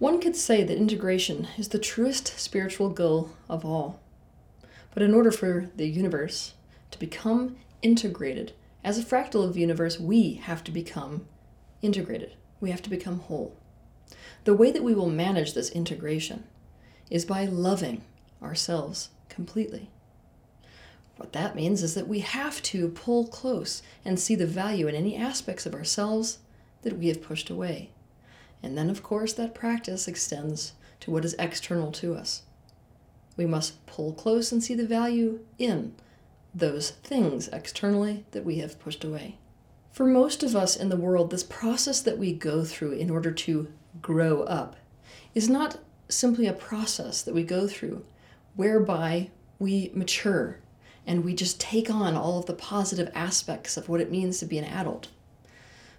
One could say that integration is the truest spiritual goal of all. But in order for the universe to become integrated, as a fractal of the universe, we have to become integrated. We have to become whole. The way that we will manage this integration is by loving ourselves completely. What that means is that we have to pull close and see the value in any aspects of ourselves that we have pushed away. And then, of course, that practice extends to what is external to us. We must pull close and see the value in those things externally that we have pushed away. For most of us in the world, this process that we go through in order to grow up is not simply a process that we go through whereby we mature and we just take on all of the positive aspects of what it means to be an adult.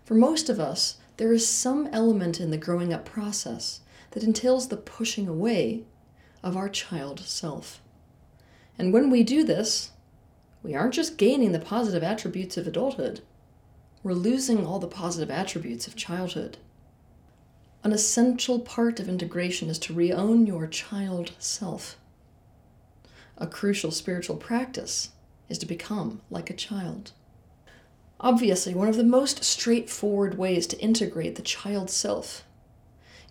For most of us, there is some element in the growing up process that entails the pushing away of our child self. And when we do this, we aren't just gaining the positive attributes of adulthood, we're losing all the positive attributes of childhood. An essential part of integration is to reown your child self. A crucial spiritual practice is to become like a child. Obviously, one of the most straightforward ways to integrate the child self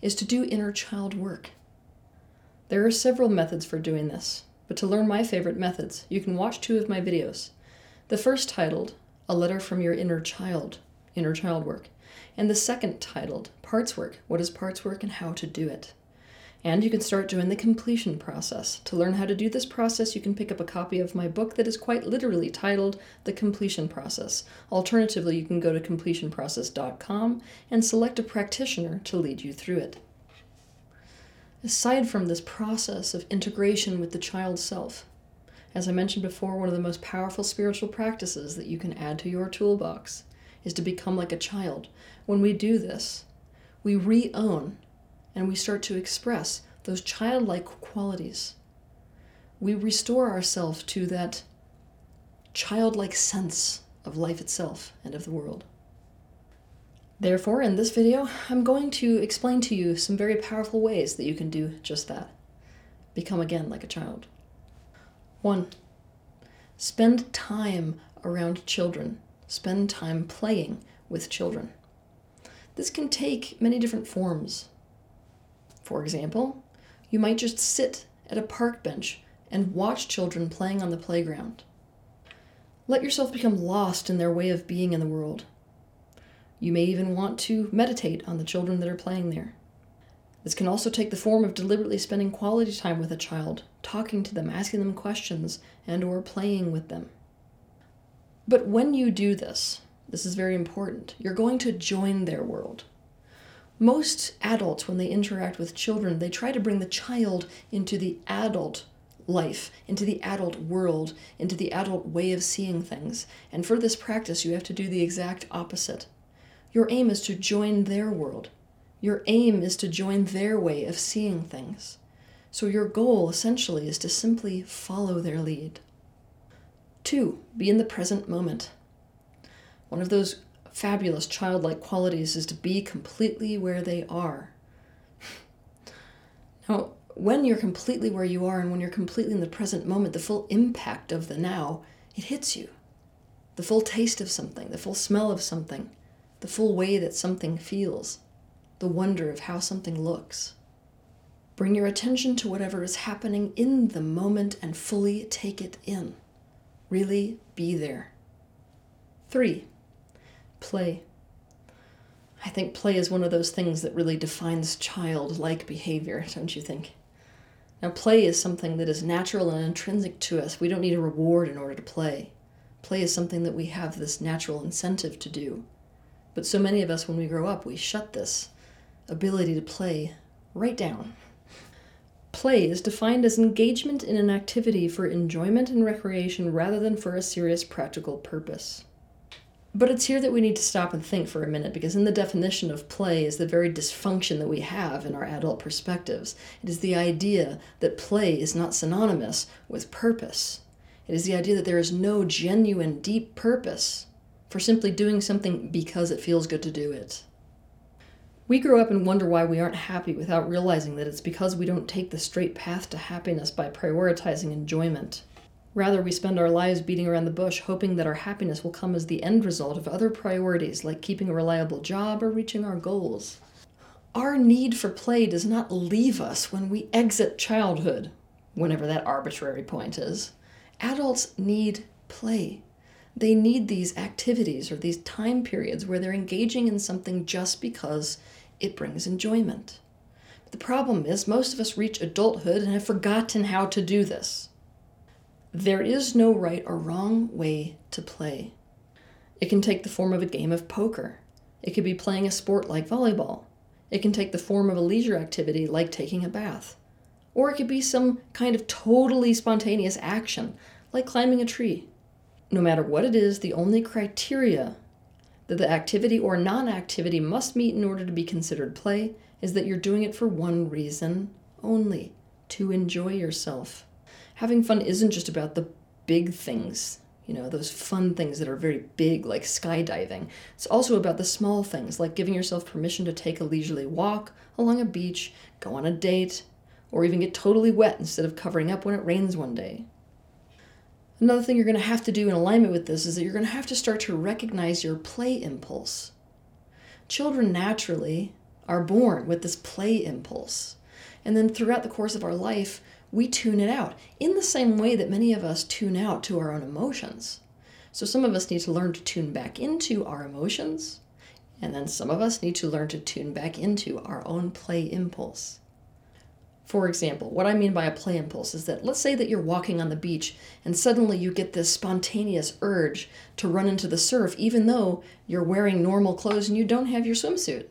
is to do inner child work. There are several methods for doing this, but to learn my favorite methods, you can watch two of my videos. The first titled, A Letter from Your Inner Child, Inner Child Work, and the second titled, Parts Work, What is Parts Work and How to Do It. And you can start doing the completion process. To learn how to do this process, you can pick up a copy of my book that is quite literally titled The Completion Process. Alternatively, you can go to completionprocess.com and select a practitioner to lead you through it. Aside from this process of integration with the child self, as I mentioned before, one of the most powerful spiritual practices that you can add to your toolbox is to become like a child. When we do this, we re own and we start to express those childlike qualities. We restore ourselves to that childlike sense of life itself and of the world. Therefore, in this video, I'm going to explain to you some very powerful ways that you can do just that. Become again like a child. 1. Spend time around children. Spend time playing with children. This can take many different forms. For example, you might just sit at a park bench and watch children playing on the playground. Let yourself become lost in their way of being in the world. You may even want to meditate on the children that are playing there. This can also take the form of deliberately spending quality time with a child, talking to them, asking them questions, and or playing with them. But when you do this, this is very important, you're going to join their world. Most adults, when they interact with children, they try to bring the child into the adult life, into the adult world, into the adult way of seeing things. And for this practice, you have to do the exact opposite. Your aim is to join their world. Your aim is to join their way of seeing things. So your goal essentially is to simply follow their lead. Two, be in the present moment. One of those fabulous childlike qualities is to be completely where they are. now, when you're completely where you are and when you're completely in the present moment, the full impact of the now, it hits you. The full taste of something, the full smell of something, the full way that something feels, the wonder of how something looks. Bring your attention to whatever is happening in the moment and fully take it in. Really be there. Three, play. I think play is one of those things that really defines childlike behavior, don't you think? Now, play is something that is natural and intrinsic to us. We don't need a reward in order to play. Play is something that we have this natural incentive to do. But so many of us, when we grow up, we shut this ability to play right down. Play is defined as engagement in an activity for enjoyment and recreation rather than for a serious practical purpose. But it's here that we need to stop and think for a minute because, in the definition of play, is the very dysfunction that we have in our adult perspectives. It is the idea that play is not synonymous with purpose. It is the idea that there is no genuine, deep purpose for simply doing something because it feels good to do it. We grow up and wonder why we aren't happy without realizing that it's because we don't take the straight path to happiness by prioritizing enjoyment. Rather, we spend our lives beating around the bush, hoping that our happiness will come as the end result of other priorities like keeping a reliable job or reaching our goals. Our need for play does not leave us when we exit childhood, whenever that arbitrary point is. Adults need play. They need these activities or these time periods where they're engaging in something just because it brings enjoyment. The problem is, most of us reach adulthood and have forgotten how to do this. There is no right or wrong way to play. It can take the form of a game of poker. It could be playing a sport like volleyball. It can take the form of a leisure activity like taking a bath. Or it could be some kind of totally spontaneous action like climbing a tree. No matter what it is, the only criteria that the activity or non activity must meet in order to be considered play is that you're doing it for one reason only to enjoy yourself. Having fun isn't just about the big things, you know, those fun things that are very big, like skydiving. It's also about the small things, like giving yourself permission to take a leisurely walk along a beach, go on a date, or even get totally wet instead of covering up when it rains one day. Another thing you're going to have to do in alignment with this is that you're going to have to start to recognize your play impulse. Children naturally are born with this play impulse. And then throughout the course of our life, we tune it out in the same way that many of us tune out to our own emotions. So some of us need to learn to tune back into our emotions, and then some of us need to learn to tune back into our own play impulse. For example, what I mean by a play impulse is that let's say that you're walking on the beach and suddenly you get this spontaneous urge to run into the surf, even though you're wearing normal clothes and you don't have your swimsuit.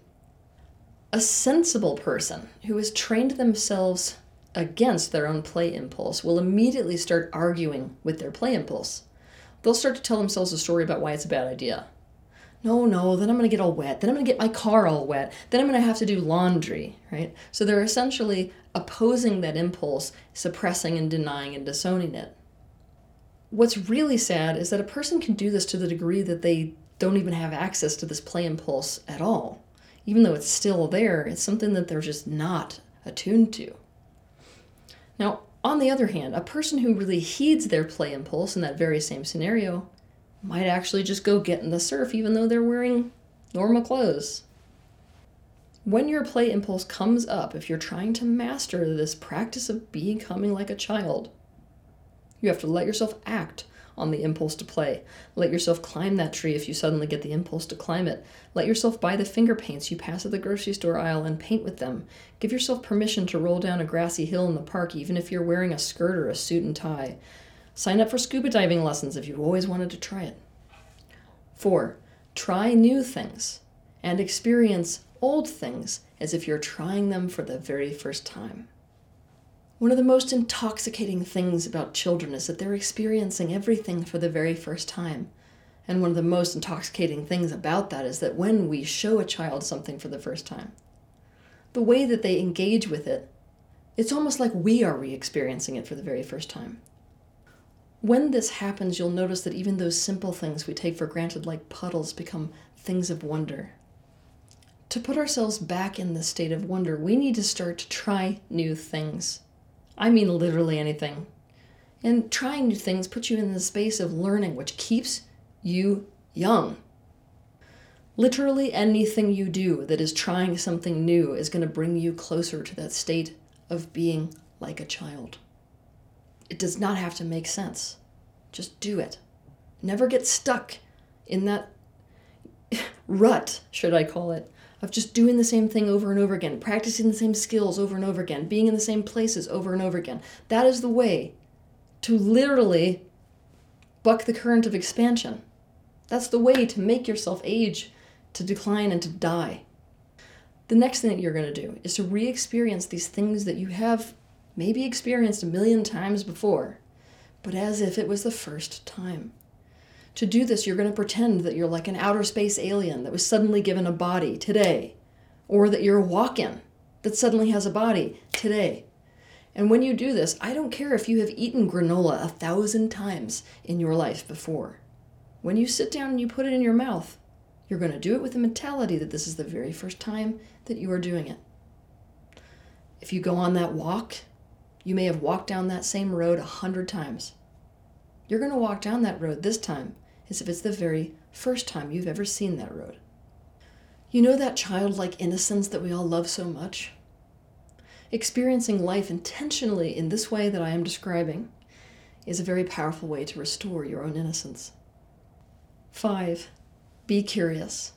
A sensible person who has trained themselves against their own play impulse will immediately start arguing with their play impulse. They'll start to tell themselves a story about why it's a bad idea no, no, then I'm going to get all wet. Then I'm going to get my car all wet. Then I'm going to have to do laundry, right? So they're essentially opposing that impulse, suppressing and denying and disowning it. What's really sad is that a person can do this to the degree that they don't even have access to this play impulse at all. Even though it's still there, it's something that they're just not attuned to. Now, on the other hand, a person who really heeds their play impulse in that very same scenario might actually just go get in the surf even though they're wearing normal clothes. When your play impulse comes up, if you're trying to master this practice of becoming like a child, you have to let yourself act on the impulse to play. Let yourself climb that tree if you suddenly get the impulse to climb it. Let yourself buy the finger paints you pass at the grocery store aisle and paint with them. Give yourself permission to roll down a grassy hill in the park even if you're wearing a skirt or a suit and tie. Sign up for scuba diving lessons if you've always wanted to try it. 4. Try new things and experience old things as if you're trying them for the very first time. One of the most intoxicating things about children is that they're experiencing everything for the very first time. And one of the most intoxicating things about that is that when we show a child something for the first time, the way that they engage with it, it's almost like we are re experiencing it for the very first time. When this happens, you'll notice that even those simple things we take for granted, like puddles, become things of wonder. To put ourselves back in this state of wonder, we need to start to try new things. I mean, literally anything. And trying new things puts you in the space of learning, which keeps you young. Literally anything you do that is trying something new is going to bring you closer to that state of being like a child. It does not have to make sense. Just do it. Never get stuck in that rut, should I call it, of just doing the same thing over and over again, practicing the same skills over and over again, being in the same places over and over again. That is the way to literally buck the current of expansion. That's the way to make yourself age, to decline, and to die. The next thing that you're going to do is to re experience these things that you have maybe experienced a million times before, but as if it was the first time. To do this, you're going to pretend that you're like an outer space alien that was suddenly given a body today, or that you're a walk in that suddenly has a body today. And when you do this, I don't care if you have eaten granola a thousand times in your life before. When you sit down and you put it in your mouth, You're going to do it with the mentality that this is the very first time that you are doing it. If you go on that walk, you may have walked down that same road a hundred times. You're going to walk down that road this time as if it's the very first time you've ever seen that road. You know that childlike innocence that we all love so much? Experiencing life intentionally in this way that I am describing is a very powerful way to restore your own innocence. 5. Be curious.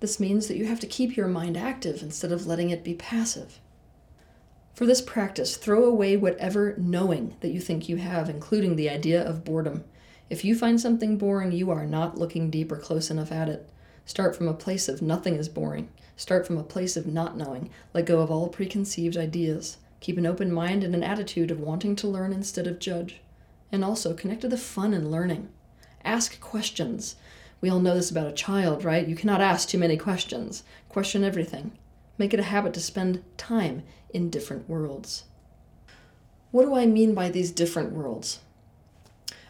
This means that you have to keep your mind active instead of letting it be passive. For this practice, throw away whatever knowing that you think you have, including the idea of boredom. If you find something boring, you are not looking deep or close enough at it. Start from a place of nothing is boring. Start from a place of not knowing. Let go of all preconceived ideas. Keep an open mind and an attitude of wanting to learn instead of judge. And also connect to the fun in learning. Ask questions. We all know this about a child, right? You cannot ask too many questions. Question everything. Make it a habit to spend time in different worlds. What do I mean by these different worlds?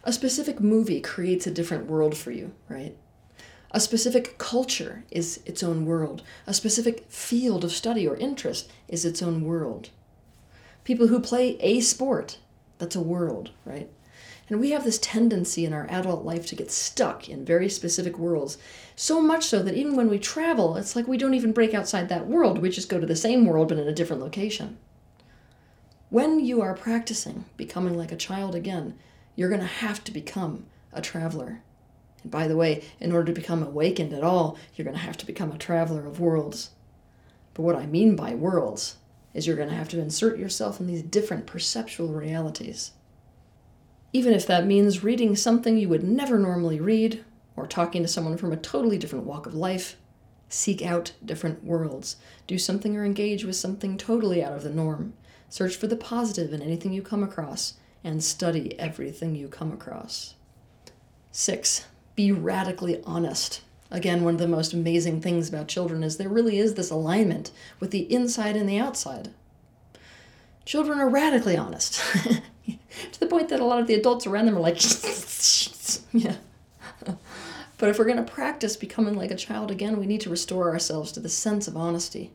A specific movie creates a different world for you, right? A specific culture is its own world. A specific field of study or interest is its own world. People who play a sport, that's a world, right? And we have this tendency in our adult life to get stuck in very specific worlds. So much so that even when we travel, it's like we don't even break outside that world. We just go to the same world but in a different location. When you are practicing becoming like a child again, you're going to have to become a traveler. And by the way, in order to become awakened at all, you're going to have to become a traveler of worlds. But what I mean by worlds is you're going to have to insert yourself in these different perceptual realities even if that means reading something you would never normally read, or talking to someone from a totally different walk of life. Seek out different worlds. Do something or engage with something totally out of the norm. Search for the positive in anything you come across, and study everything you come across. 6. Be radically honest. Again, one of the most amazing things about children is there really is this alignment with the inside and the outside. Children are radically honest. to the point that a lot of the adults around them are like, yeah. But if we're going to practice becoming like a child again, we need to restore ourselves to the sense of honesty.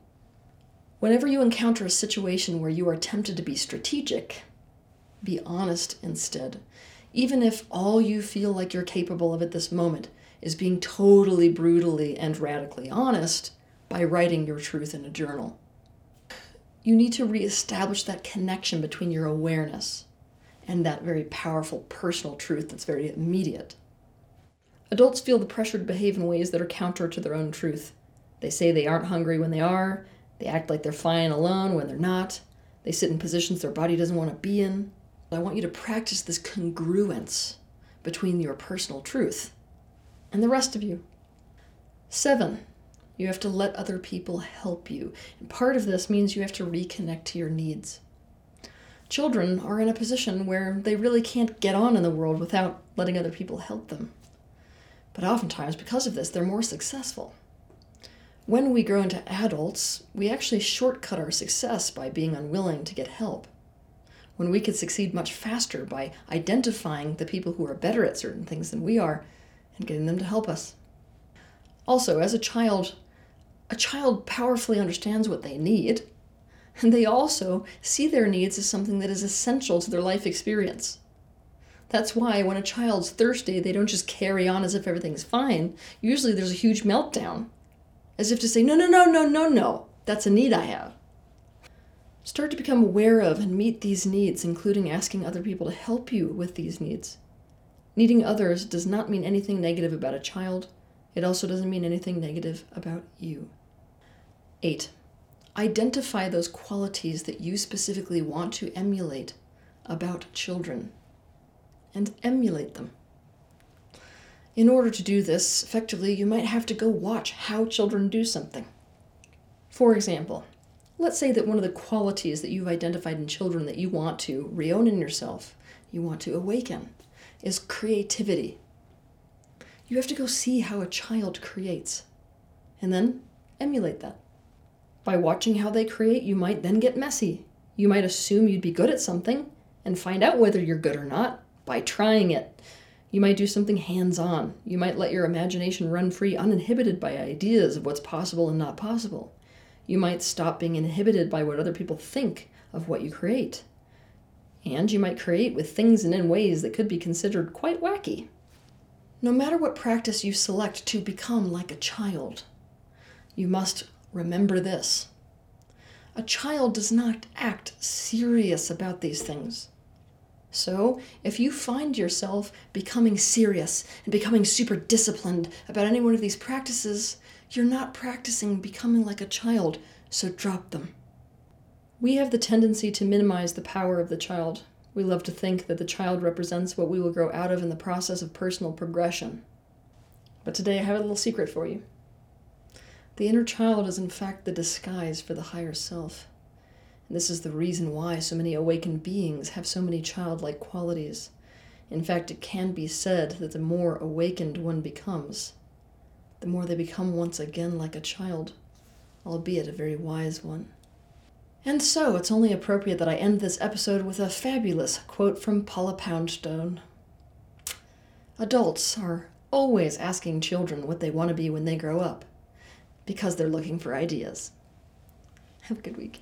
Whenever you encounter a situation where you are tempted to be strategic, be honest instead. Even if all you feel like you're capable of at this moment is being totally brutally and radically honest by writing your truth in a journal. You need to reestablish that connection between your awareness and that very powerful personal truth that's very immediate. Adults feel the pressure to behave in ways that are counter to their own truth. They say they aren't hungry when they are, they act like they're fine alone when they're not, they sit in positions their body doesn't want to be in. I want you to practice this congruence between your personal truth and the rest of you. Seven, you have to let other people help you. And part of this means you have to reconnect to your needs children are in a position where they really can't get on in the world without letting other people help them. But oftentimes, because of this, they're more successful. When we grow into adults, we actually shortcut our success by being unwilling to get help. When we could succeed much faster by identifying the people who are better at certain things than we are and getting them to help us. Also, as a child, a child powerfully understands what they need and they also see their needs as something that is essential to their life experience. That's why when a child's thirsty, they don't just carry on as if everything's fine. Usually there's a huge meltdown, as if to say, no, no, no, no, no, no, that's a need I have. Start to become aware of and meet these needs, including asking other people to help you with these needs. Needing others does not mean anything negative about a child. It also doesn't mean anything negative about you. 8 identify those qualities that you specifically want to emulate about children and emulate them. In order to do this effectively, you might have to go watch how children do something. For example, let's say that one of the qualities that you've identified in children that you want to reown in yourself, you want to awaken, is creativity. You have to go see how a child creates and then emulate that. By watching how they create, you might then get messy. You might assume you'd be good at something and find out whether you're good or not by trying it. You might do something hands on. You might let your imagination run free, uninhibited by ideas of what's possible and not possible. You might stop being inhibited by what other people think of what you create. And you might create with things and in ways that could be considered quite wacky. No matter what practice you select to become like a child, you must remember this. A child does not act serious about these things. So, if you find yourself becoming serious and becoming super disciplined about any one of these practices, you're not practicing becoming like a child, so drop them. We have the tendency to minimize the power of the child. We love to think that the child represents what we will grow out of in the process of personal progression. But today I have a little secret for you. The inner child is, in fact, the disguise for the higher self. And this is the reason why so many awakened beings have so many childlike qualities. In fact, it can be said that the more awakened one becomes, the more they become once again like a child, albeit a very wise one. And so, it's only appropriate that I end this episode with a fabulous quote from Paula Poundstone. Adults are always asking children what they want to be when they grow up because they're looking for ideas. Have a good week.